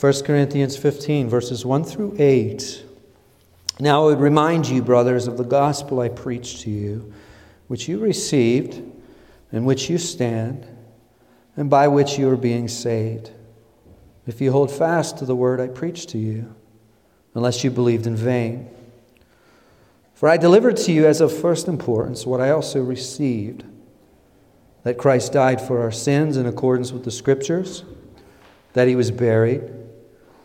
1 Corinthians 15, verses 1 through 8. Now I would remind you, brothers, of the gospel I preached to you, which you received, in which you stand, and by which you are being saved, if you hold fast to the word I preached to you, unless you believed in vain. For I delivered to you as of first importance what I also received that Christ died for our sins in accordance with the Scriptures, that he was buried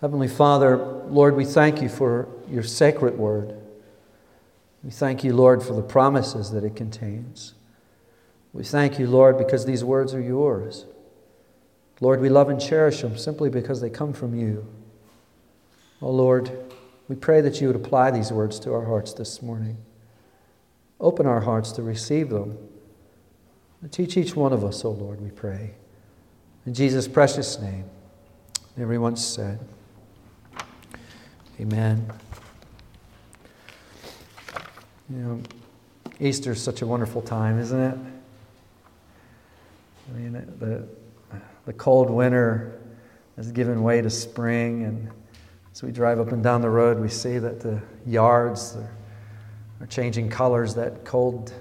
Heavenly Father, Lord, we thank you for your sacred word. We thank you, Lord, for the promises that it contains. We thank you, Lord, because these words are yours. Lord, we love and cherish them simply because they come from you. Oh, Lord, we pray that you would apply these words to our hearts this morning. Open our hearts to receive them. Teach each one of us, oh Lord, we pray. In Jesus' precious name, everyone said, Amen. You know, Easter is such a wonderful time, isn't it? I mean, the, the cold winter has given way to spring, and as we drive up and down the road, we see that the yards are, are changing colors. That cold,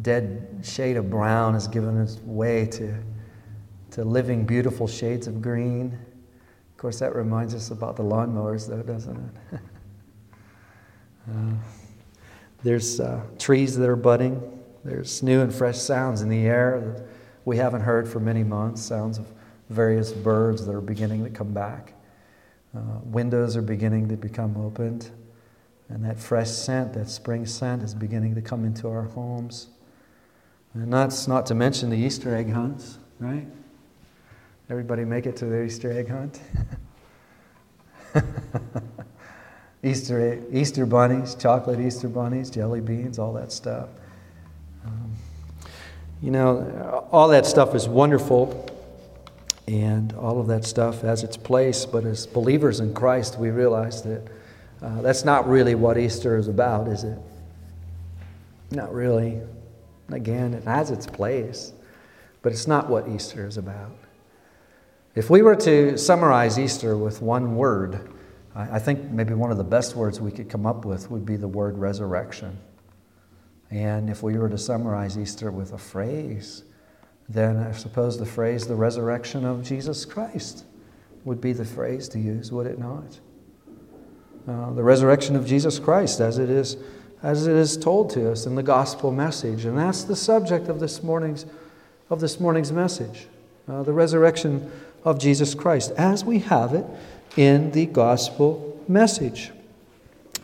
dead shade of brown has given its way to, to living, beautiful shades of green course, that reminds us about the lawnmowers, though, doesn't it? uh, there's uh, trees that are budding. There's new and fresh sounds in the air that we haven't heard for many months, sounds of various birds that are beginning to come back. Uh, windows are beginning to become opened, and that fresh scent, that spring scent, is beginning to come into our homes. And that's not to mention the Easter egg hunts, right? Everybody make it to the Easter egg hunt? Easter, Easter bunnies, chocolate Easter bunnies, jelly beans, all that stuff. Um, you know, all that stuff is wonderful, and all of that stuff has its place, but as believers in Christ, we realize that uh, that's not really what Easter is about, is it? Not really. Again, it has its place, but it's not what Easter is about. If we were to summarize Easter with one word, I think maybe one of the best words we could come up with would be the word resurrection. And if we were to summarize Easter with a phrase, then I suppose the phrase the resurrection of Jesus Christ would be the phrase to use, would it not? Uh, the resurrection of Jesus Christ, as it is, as it is told to us in the gospel message, and that's the subject of this morning's of this morning's message, uh, the resurrection of Jesus Christ, as we have it in the gospel message.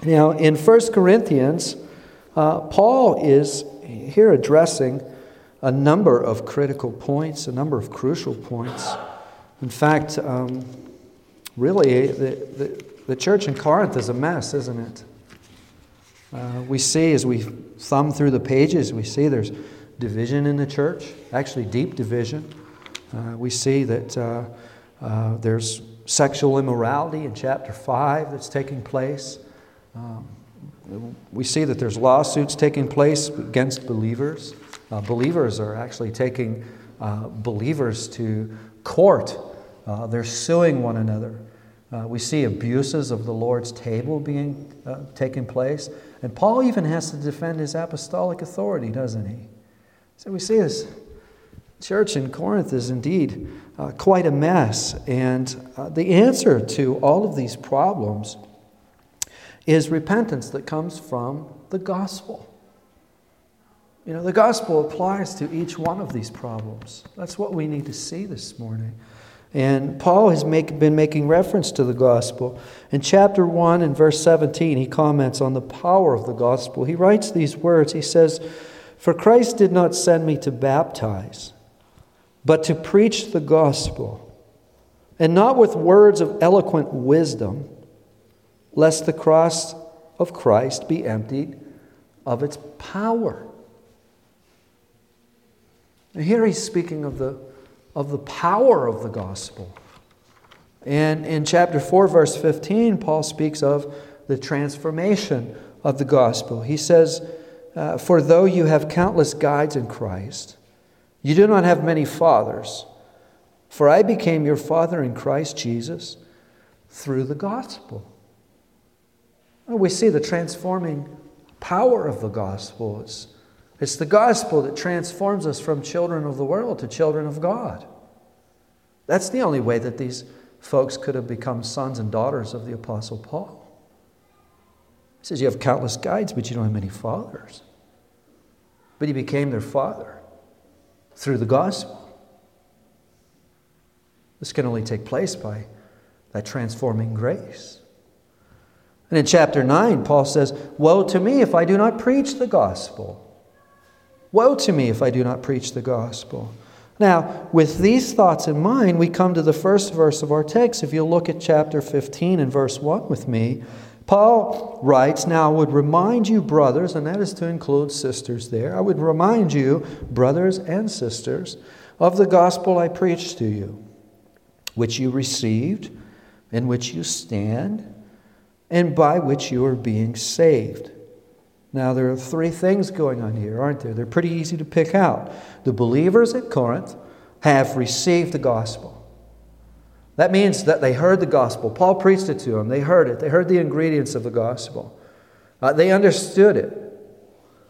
Now, in 1 Corinthians, uh, Paul is here addressing a number of critical points, a number of crucial points. In fact, um, really, the, the, the, church in Corinth is a mess, isn't it? Uh, we see as we thumb through the pages, we see there's division in the church, actually, deep division. Uh, we see that uh, uh, there's sexual immorality in chapter 5 that's taking place. Um, we see that there's lawsuits taking place against believers. Uh, believers are actually taking uh, believers to court, uh, they're suing one another. we see abuses of the Lord's table being taking place. And Paul even has to defend his apostolic authority, doesn't he? So we see this church in Corinth is indeed uh, quite a mess. And uh, the answer to all of these problems is repentance that comes from the gospel. You know, the gospel applies to each one of these problems. That's what we need to see this morning. And Paul has make, been making reference to the gospel. In chapter 1 and verse 17, he comments on the power of the gospel. He writes these words He says, For Christ did not send me to baptize but to preach the gospel, and not with words of eloquent wisdom, lest the cross of Christ be emptied of its power. And here he's speaking of the, of the power of the gospel. And in chapter 4, verse 15, Paul speaks of the transformation of the gospel. He says, uh, For though you have countless guides in Christ, you do not have many fathers. For I became your father in Christ Jesus through the gospel. We see the transforming power of the gospel. It's, it's the gospel that transforms us from children of the world to children of God. That's the only way that these folks could have become sons and daughters of the Apostle Paul. He says, You have countless guides, but you don't have many fathers. But he became their father through the gospel. This can only take place by that transforming grace. And in chapter 9, Paul says, Woe to me if I do not preach the gospel. Woe to me if I do not preach the gospel. Now, with these thoughts in mind, we come to the first verse of our text. If you look at chapter 15 and verse 1 with me, Paul writes, Now I would remind you, brothers, and that is to include sisters there, I would remind you, brothers and sisters, of the gospel I preached to you, which you received, in which you stand, and by which you are being saved. Now, there are three things going on here, aren't there? They're pretty easy to pick out. The believers at Corinth have received the gospel. That means that they heard the gospel. Paul preached it to them. They heard it. They heard the ingredients of the gospel. Uh, they understood it.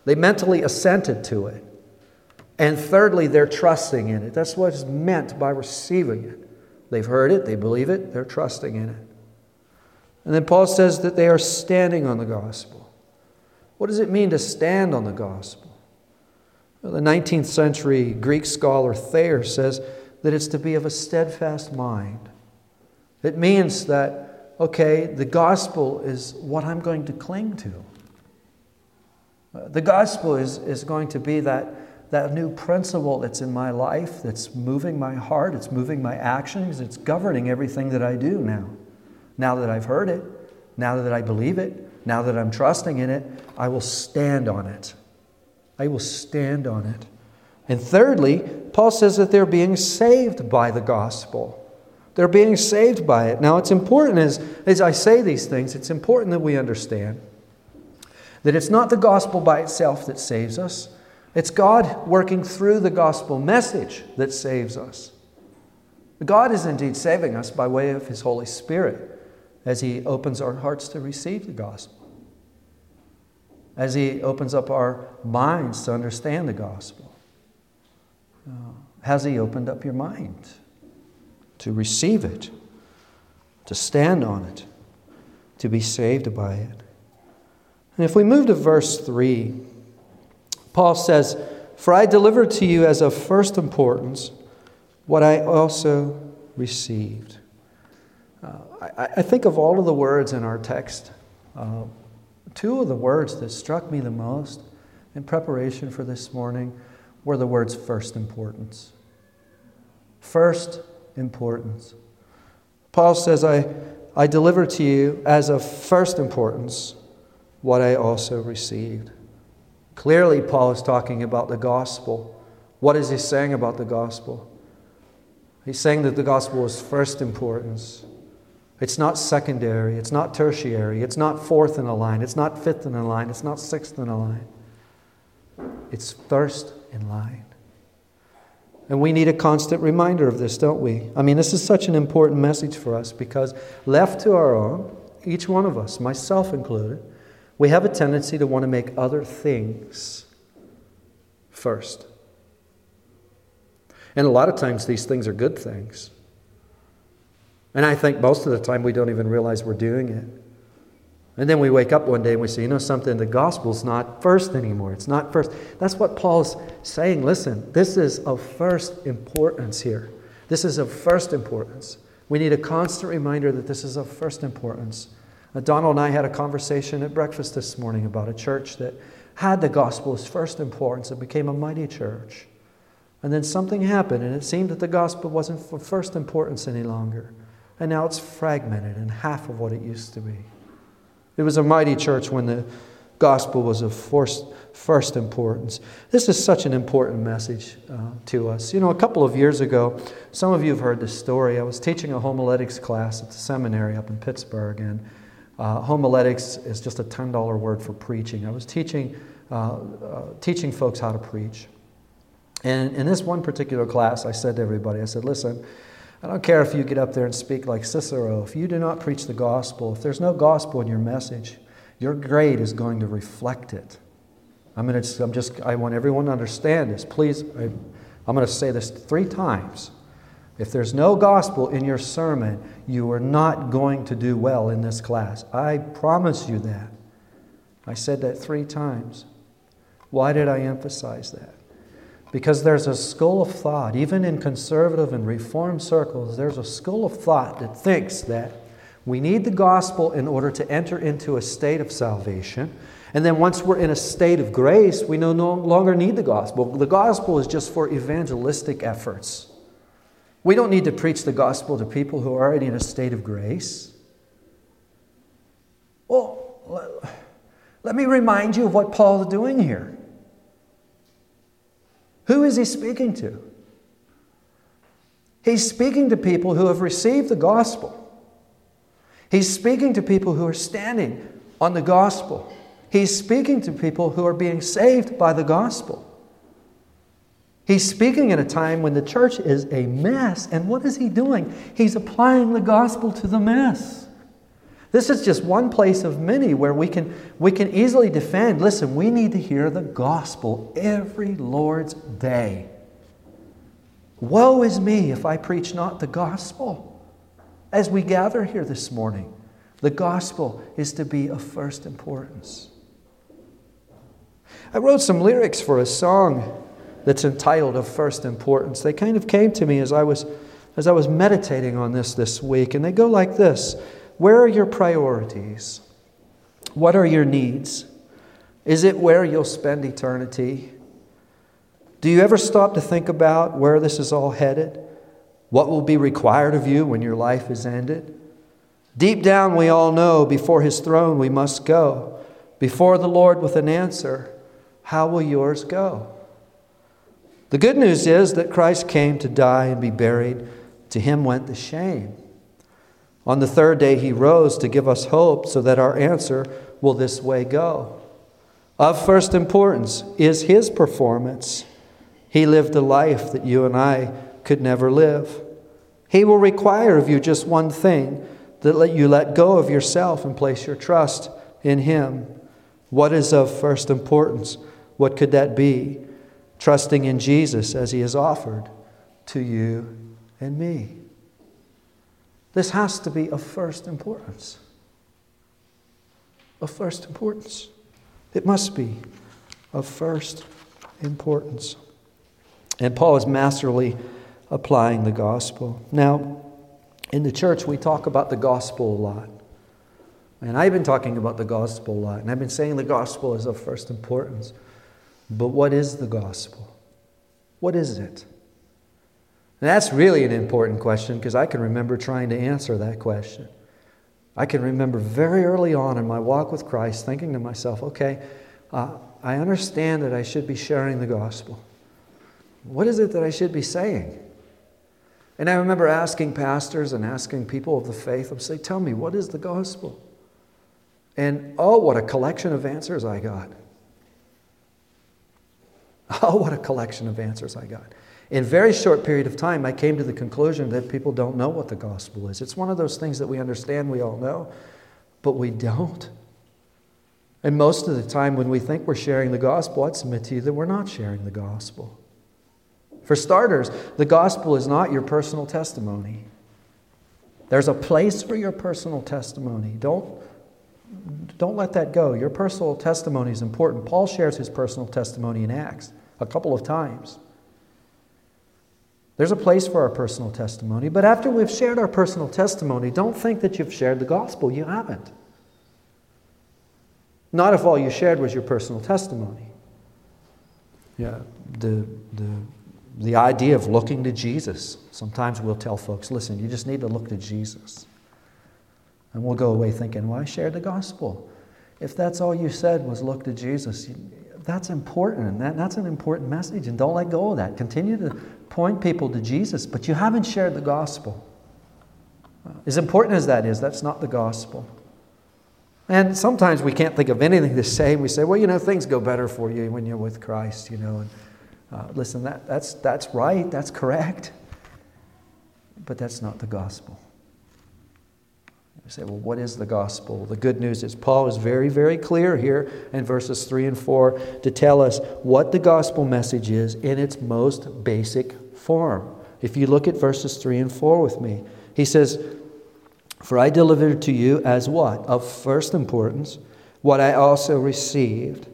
They mentally assented to it. And thirdly, they're trusting in it. That's what is meant by receiving it. They've heard it, they believe it, they're trusting in it. And then Paul says that they are standing on the gospel. What does it mean to stand on the gospel? Well, the 19th century Greek scholar Thayer says that it's to be of a steadfast mind. It means that, okay, the gospel is what I'm going to cling to. The gospel is, is going to be that, that new principle that's in my life, that's moving my heart, it's moving my actions, it's governing everything that I do now. Now that I've heard it, now that I believe it, now that I'm trusting in it, I will stand on it. I will stand on it. And thirdly, Paul says that they're being saved by the gospel. They're being saved by it. Now, it's important as, as I say these things, it's important that we understand that it's not the gospel by itself that saves us, it's God working through the gospel message that saves us. God is indeed saving us by way of His Holy Spirit as He opens our hearts to receive the gospel, as He opens up our minds to understand the gospel. Uh, has He opened up your mind? To receive it, to stand on it, to be saved by it. And if we move to verse 3, Paul says, For I delivered to you as of first importance what I also received. Uh, I, I, think of all of the words in our text, uh, two of the words that struck me the most in preparation for this morning were the words first importance. First importance. Paul says, I, I deliver to you as of first importance what I also received. Clearly, Paul is talking about the gospel. What is he saying about the gospel? He's saying that the gospel is first importance. It's not secondary, it's not tertiary, it's not fourth in a line, it's not fifth in a line, it's not sixth in a line. It's first in line. And we need a constant reminder of this, don't we? I mean, this is such an important message for us because left to our own, each one of us, myself included, we have a tendency to want to make other things first. And a lot of times these things are good things. And I think most of the time we don't even realize we're doing it. And then we wake up one day and we say, you know something, the gospel's not first anymore. It's not first. That's what Paul's saying. Listen, this is of first importance here. This is of first importance. We need a constant reminder that this is of first importance. Uh, Donald and I had a conversation at breakfast this morning about a church that had the gospel as first importance. It became a mighty church. And then something happened, and it seemed that the gospel wasn't of first importance any longer. And now it's fragmented and half of what it used to be. It was a mighty church when the gospel was of first, first importance. This is such an important message uh, to us. You know, a couple of years ago, some of you have heard this story. I was teaching a homiletics class at the seminary up in Pittsburgh, and uh, homiletics is just a $10 word for preaching. I was teaching, uh, uh, teaching folks how to preach. And in this one particular class, I said to everybody, I said, listen, I don't care if you get up there and speak like Cicero. If you do not preach the gospel, if there's no gospel in your message, your grade is going to reflect it. I mean, it's, I'm just, I want everyone to understand this. Please, I, I'm going to say this three times. If there's no gospel in your sermon, you are not going to do well in this class. I promise you that. I said that three times. Why did I emphasize that? Because there's a school of thought, even in conservative and reform circles, there's a school of thought that thinks that we need the gospel in order to enter into a state of salvation. And then once we're in a state of grace, we no longer need the gospel. The gospel is just for evangelistic efforts. We don't need to preach the gospel to people who are already in a state of grace. Well, let me remind you of what Paul is doing here. Who is he speaking to? He's speaking to people who have received the gospel. He's speaking to people who are standing on the gospel. He's speaking to people who are being saved by the gospel. He's speaking at a time when the church is a mess. And what is he doing? He's applying the gospel to the mess. This is just one place of many where we can, we can easily defend listen, we need to hear the gospel every Lord's day. Woe is me if I preach not the gospel. As we gather here this morning, the gospel is to be of first importance. I wrote some lyrics for a song that's entitled Of First Importance. They kind of came to me as I was, as I was meditating on this this week, and they go like this Where are your priorities? What are your needs? Is it where you'll spend eternity? Do you ever stop to think about where this is all headed? What will be required of you when your life is ended? Deep down, we all know before his throne we must go. Before the Lord with an answer, how will yours go? The good news is that Christ came to die and be buried. To him went the shame. On the third day, he rose to give us hope so that our answer will this way go. Of first importance is his performance. He lived a life that you and I could never live. He will require of you just one thing that let you let go of yourself and place your trust in Him. What is of first importance? What could that be? Trusting in Jesus as He has offered to you and me. This has to be of first importance. Of first importance. It must be of first importance. And Paul is masterly applying the gospel. Now, in the church, we talk about the gospel a lot. And I've been talking about the gospel a lot, and I've been saying the gospel is of first importance. But what is the gospel? What is it? And that's really an important question because I can remember trying to answer that question. I can remember very early on in my walk with Christ thinking to myself, okay, uh, I understand that I should be sharing the gospel. What is it that I should be saying? And I remember asking pastors and asking people of the faith, I'd say, Tell me, what is the gospel? And oh, what a collection of answers I got. Oh, what a collection of answers I got. In a very short period of time, I came to the conclusion that people don't know what the gospel is. It's one of those things that we understand, we all know, but we don't. And most of the time, when we think we're sharing the gospel, I'd submit to you that we're not sharing the gospel. For starters, the gospel is not your personal testimony. There's a place for your personal testimony. Don't, don't let that go. Your personal testimony is important. Paul shares his personal testimony in Acts a couple of times. There's a place for our personal testimony, but after we've shared our personal testimony, don't think that you've shared the gospel. You haven't. Not if all you shared was your personal testimony. Yeah, the, the the idea of looking to Jesus. Sometimes we'll tell folks, listen, you just need to look to Jesus. And we'll go away thinking, well, I shared the gospel. If that's all you said was look to Jesus, that's important. That, that's an important message. And don't let go of that. Continue to point people to Jesus, but you haven't shared the gospel. As important as that is, that's not the gospel. And sometimes we can't think of anything to say. and We say, well, you know, things go better for you when you're with Christ, you know. And uh, listen, that, that's, that's right, that's correct. But that's not the gospel. You say, well, what is the gospel? The good news is Paul is very, very clear here in verses 3 and 4 to tell us what the gospel message is in its most basic form. If you look at verses 3 and 4 with me, he says, For I delivered to you as what? Of first importance, what I also received,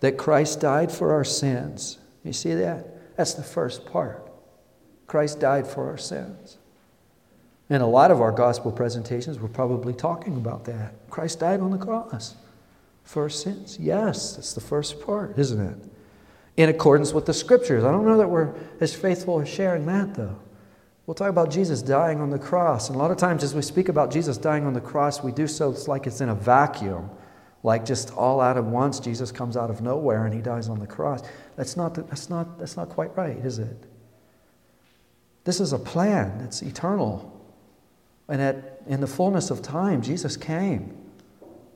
that Christ died for our sins. You see that? That's the first part. Christ died for our sins. And a lot of our gospel presentations were probably talking about that. Christ died on the cross our sins. Yes, that's the first part, isn't it? In accordance with the scriptures. I don't know that we're as faithful as sharing that, though. We'll talk about Jesus dying on the cross. And a lot of times, as we speak about Jesus dying on the cross, we do so it's like it's in a vacuum. Like just all out at once, Jesus comes out of nowhere and he dies on the cross. That's not, that's not, that's not quite right, is it? This is a plan, it's eternal. And at, in the fullness of time, Jesus came.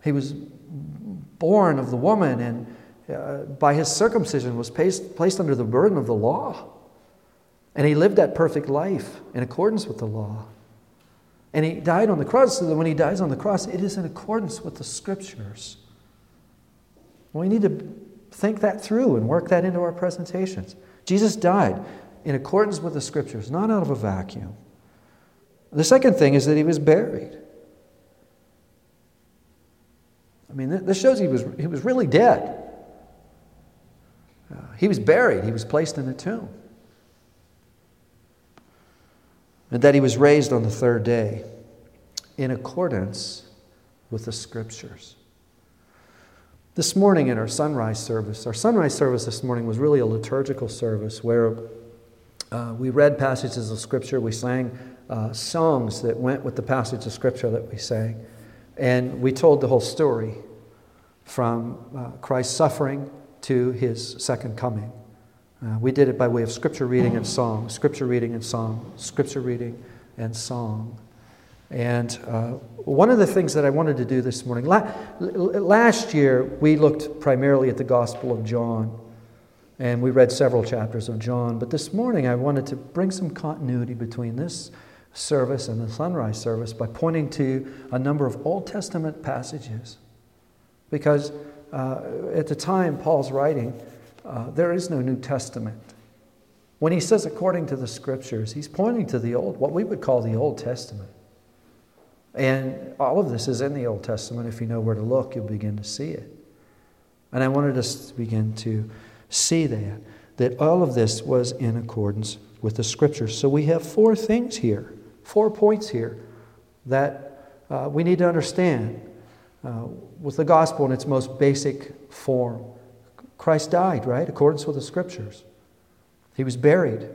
He was born of the woman and uh, by his circumcision was placed, placed under the burden of the law. And he lived that perfect life in accordance with the law. And he died on the cross, so that when he dies on the cross, it is in accordance with the scriptures. We need to think that through and work that into our presentations. Jesus died in accordance with the scriptures, not out of a vacuum. The second thing is that he was buried. I mean, this shows he was, he was really dead. Uh, he was buried, he was placed in a tomb and that he was raised on the third day in accordance with the scriptures. This morning in our sunrise service, our sunrise service this morning was really a liturgical service where uh, we read passages of scripture, we sang uh, songs that went with the passage of scripture that we sang, and we told the whole story from uh, Christ's suffering to his second coming. Uh, we did it by way of scripture reading and song, scripture reading and song, scripture reading and song. And uh, one of the things that I wanted to do this morning, la- last year we looked primarily at the Gospel of John, and we read several chapters of John. But this morning I wanted to bring some continuity between this service and the sunrise service by pointing to a number of Old Testament passages. Because uh, at the time Paul's writing, uh, there is no New Testament. When he says according to the scriptures, he's pointing to the old, what we would call the Old Testament. And all of this is in the Old Testament. If you know where to look, you'll begin to see it. And I wanted us to begin to see that, that all of this was in accordance with the scriptures. So we have four things here, four points here that uh, we need to understand uh, with the gospel in its most basic form. Christ died, right? Accordance with the scriptures. He was buried.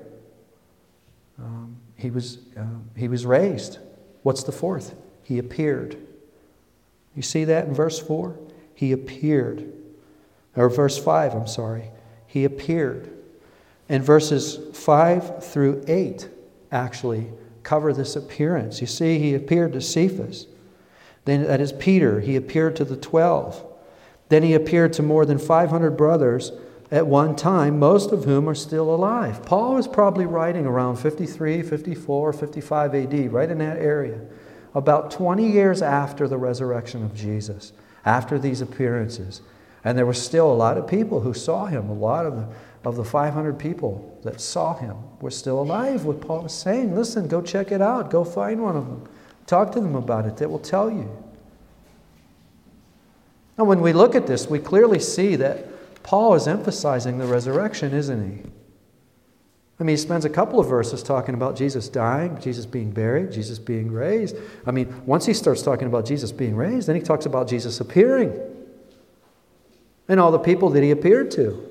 Um, he, was, uh, he was raised. What's the fourth? He appeared. You see that in verse 4? He appeared. Or verse 5, I'm sorry. He appeared. And verses 5 through 8 actually cover this appearance. You see, he appeared to Cephas. Then, that is Peter. He appeared to the 12. Then he appeared to more than 500 brothers at one time, most of whom are still alive. Paul was probably writing around 53, 54, 55 AD, right in that area, about 20 years after the resurrection of Jesus, after these appearances. And there were still a lot of people who saw him. A lot of of the 500 people that saw him were still alive. What Paul was saying, listen, go check it out. Go find one of them. Talk to them about it. They will tell you. Now, when we look at this, we clearly see that Paul is emphasizing the resurrection, isn't he? I mean, he spends a couple of verses talking about Jesus dying, Jesus being buried, Jesus being raised. I mean, once he starts talking about Jesus being raised, then he talks about Jesus appearing and all the people that he appeared to.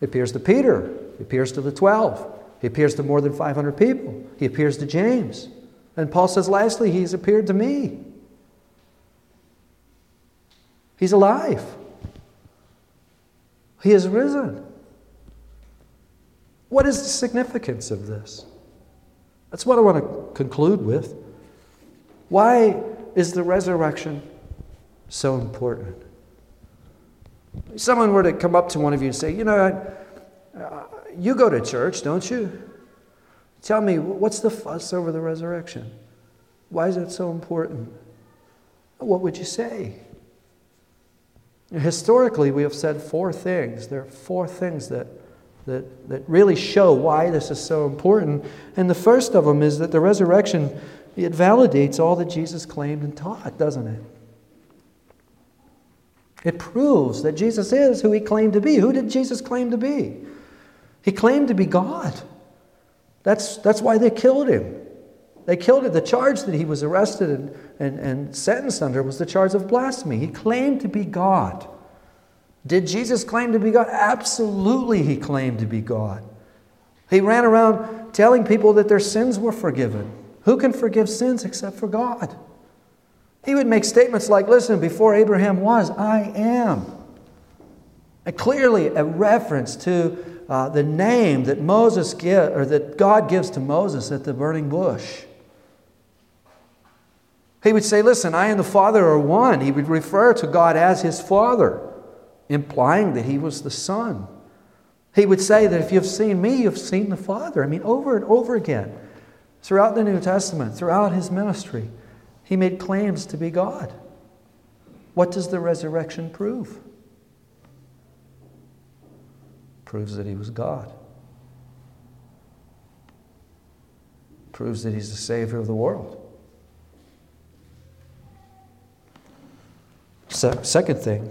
He appears to Peter, he appears to the 12, he appears to more than 500 people, he appears to James And Paul says, lastly, he's appeared to me. He's alive. He is risen. What is the significance of this? That's what I want to conclude with. Why is the resurrection so important? Someone were to come up to one of you and say, You know, uh, you go to church, don't you? Tell me, what's the fuss over the resurrection? Why is it so important? What would you say? Historically, we have said four things. There are four things that, that, that really show why this is so important. And the first of them is that the resurrection, it validates all that Jesus claimed and taught, doesn't it? It proves that Jesus is who he claimed to be. Who did Jesus claim to be? He claimed to be God. That's, that's why they killed him. They killed him. The charge that he was arrested and, and, and sentenced under was the charge of blasphemy. He claimed to be God. Did Jesus claim to be God? Absolutely, he claimed to be God. He ran around telling people that their sins were forgiven. Who can forgive sins except for God? He would make statements like, Listen, before Abraham was, I am. And clearly, a reference to uh, the name that Moses give, or that God gives to Moses at the burning bush. He would say, Listen, I and the Father are one. He would refer to God as his Father, implying that he was the Son. He would say that if you've seen me, you've seen the Father. I mean, over and over again, throughout the New Testament, throughout his ministry, he made claims to be God. What does the resurrection prove? Proves that he was God. Proves that he's the Savior of the world. Se- second thing,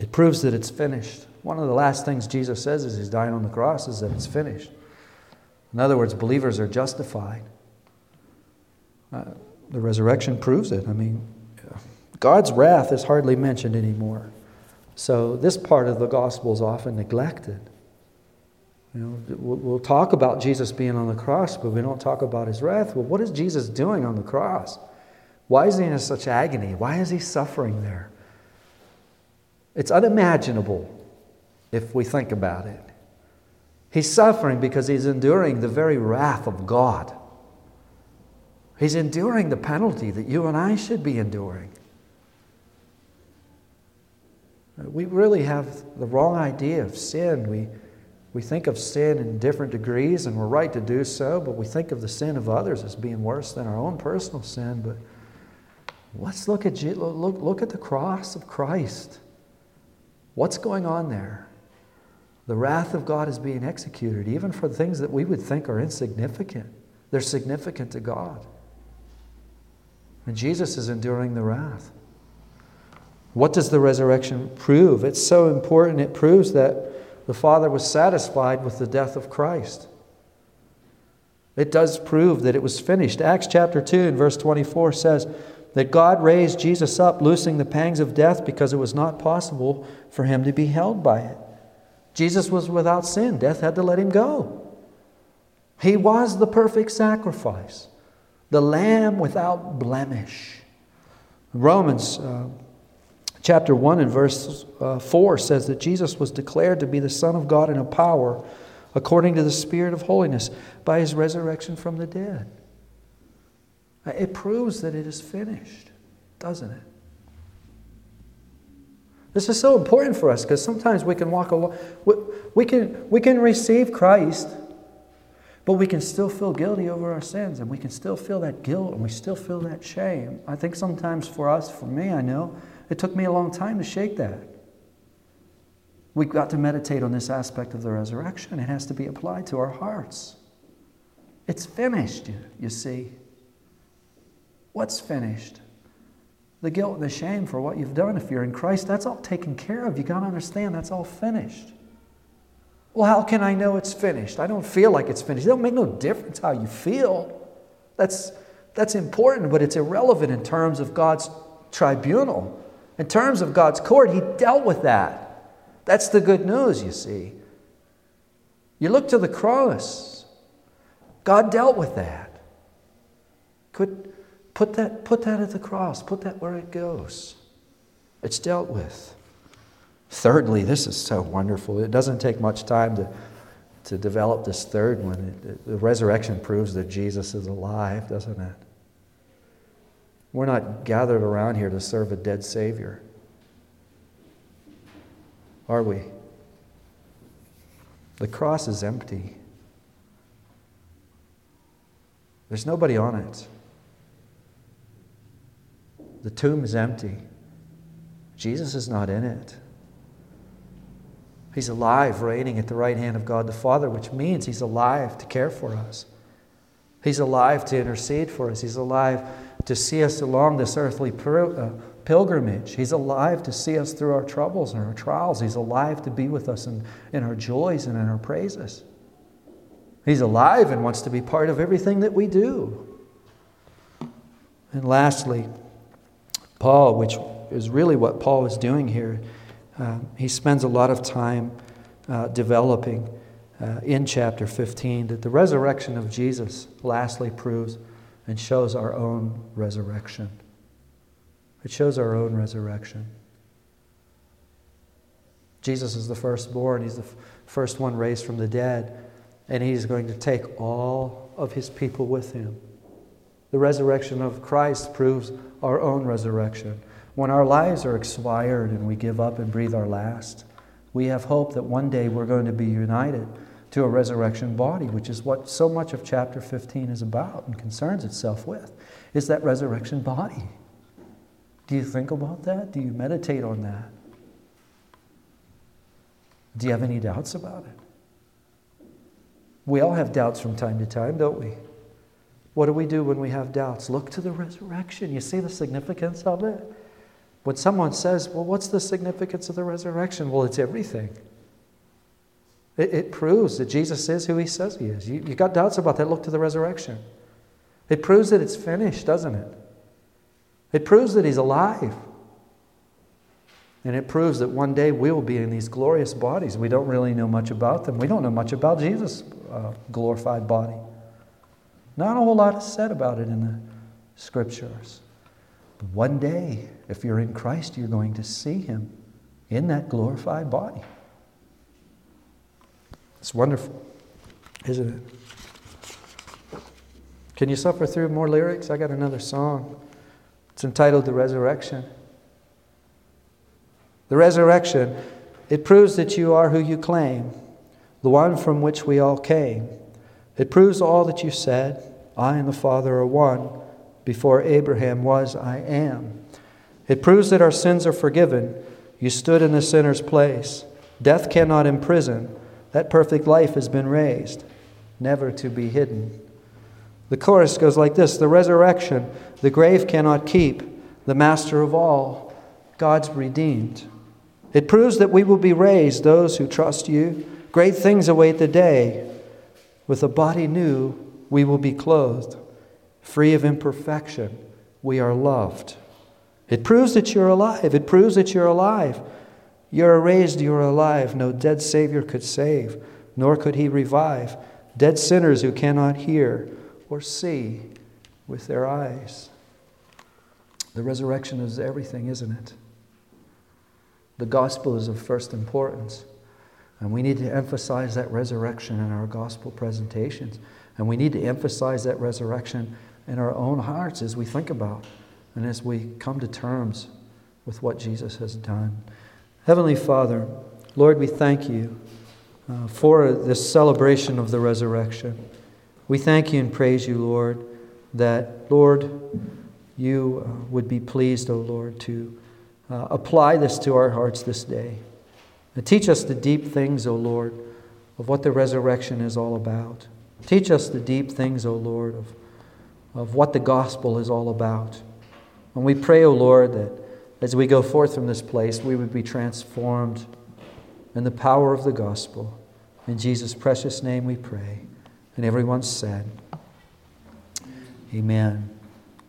it proves that it's finished. One of the last things Jesus says as he's dying on the cross is that it's finished. In other words, believers are justified. Uh, the resurrection proves it. I mean, God's wrath is hardly mentioned anymore. So this part of the gospel is often neglected. You know, we'll talk about Jesus being on the cross, but we don't talk about his wrath. Well, what is Jesus doing on the cross? Why is he in such agony? Why is he suffering there? It's unimaginable if we think about it. He's suffering because he's enduring the very wrath of God. He's enduring the penalty that you and I should be enduring. Uh, we really have the wrong idea of sin. We, we think of sin in different degrees, and we're right to do so, but we think of the sin of others as being worse than our own personal sin. But Let's look at, look, look at the cross of Christ. What's going on there? The wrath of God is being executed, even for things that we would think are insignificant. They're significant to God. And Jesus is enduring the wrath. What does the resurrection prove? It's so important. It proves that the Father was satisfied with the death of Christ. It does prove that it was finished. Acts chapter 2 and verse 24 says, that God raised Jesus up, loosing the pangs of death because it was not possible for him to be held by it. Jesus was without sin, death had to let him go. He was the perfect sacrifice, the lamb without blemish. Romans uh, chapter 1 and verse uh, 4 says that Jesus was declared to be the Son of God in a power according to the Spirit of holiness by his resurrection from the dead. It proves that it is finished, doesn't it? This is so important for us because sometimes we can walk along, we can, we can receive Christ, but we can still feel guilty over our sins and we can still feel that guilt and we still feel that shame. I think sometimes for us, for me, I know, it took me a long time to shake that. We've got to meditate on this aspect of the resurrection. It has to be applied to our hearts. It's finished, you see. What's finished? The guilt and the shame for what you've done. If you're in Christ, that's all taken care of. You got to understand that's all finished. Well, how can I know it's finished? I don't feel like it's finished. It don't make no difference how you feel. That's, that's important, but it's irrelevant in terms of God's tribunal. In terms of God's court, He dealt with that. That's the good news, you see. You look to the cross, God dealt with that. Could put that, put that at the cross, put that where it goes. It's dealt with. Thirdly, this is so wonderful. It doesn't take much time to, to develop this third one. It, it, the resurrection proves that Jesus is alive, doesn't it? We're not gathered around here to serve a dead Savior. Are we? The cross is empty. There's nobody on it. The tomb is empty. Jesus is not in it. He's alive, reigning at the right hand of God the Father, which means He's alive to care for us. He's alive to intercede for us. He's alive to see us along this earthly uh, pilgrimage. He's alive to see us through our troubles and our trials. He's alive to be with us in, in our joys and in our praises. He's alive and wants to be part of everything that we do. And lastly, Paul, which is really what Paul is doing here, uh, he spends a lot of time uh, developing uh, in chapter 15 that the resurrection of Jesus lastly proves and shows our own resurrection. It shows our own resurrection. Jesus is the firstborn, he's the f- first one raised from the dead, and he's going to take all of his people with him. The resurrection of Christ proves our own resurrection. When our lives are expired and we give up and breathe our last, we have hope that one day we're going to be united to a resurrection body, which is what so much of chapter 15 is about and concerns itself with, is that resurrection body. Do you think about that? Do you meditate on that? Do you have any doubts about it? We all have doubts from time to time, don't we? What do we do when we have doubts? Look to the resurrection. You see the significance of it? When someone says, Well, what's the significance of the resurrection? Well, it's everything. It, it proves that Jesus is who he says he is. You, you got doubts about that? Look to the resurrection. It proves that it's finished, doesn't it? It proves that he's alive. And it proves that one day we will be in these glorious bodies. We don't really know much about them. We don't know much about Jesus' uh, glorified body. Not a whole lot is said about it in the scriptures. But one day, if you're in Christ, you're going to see him in that glorified body. It's wonderful, isn't it? Can you suffer through more lyrics? I got another song. It's entitled The Resurrection. The resurrection, it proves that you are who you claim, the one from which we all came. It proves all that you said I and the Father are one. Before Abraham was, I am. It proves that our sins are forgiven. You stood in the sinner's place. Death cannot imprison. That perfect life has been raised, never to be hidden. The chorus goes like this The resurrection, the grave cannot keep, the master of all, God's redeemed. It proves that we will be raised, those who trust you. Great things await the day. With a body new, we will be clothed. Free of imperfection, we are loved. It proves that you're alive. It proves that you're alive. You're raised, you're alive. No dead Savior could save, nor could he revive. Dead sinners who cannot hear or see with their eyes. The resurrection is everything, isn't it? The gospel is of first importance. And we need to emphasize that resurrection in our gospel presentations. And we need to emphasize that resurrection in our own hearts as we think about and as we come to terms with what Jesus has done. Heavenly Father, Lord, we thank you uh, for this celebration of the resurrection. We thank you and praise you, Lord, that, Lord, you uh, would be pleased, O oh Lord, to uh, apply this to our hearts this day. And teach us the deep things, O oh Lord, of what the resurrection is all about. Teach us the deep things, O oh Lord, of, of what the gospel is all about. And we pray, O oh Lord, that as we go forth from this place, we would be transformed in the power of the gospel. In Jesus' precious name we pray. And everyone said, Amen.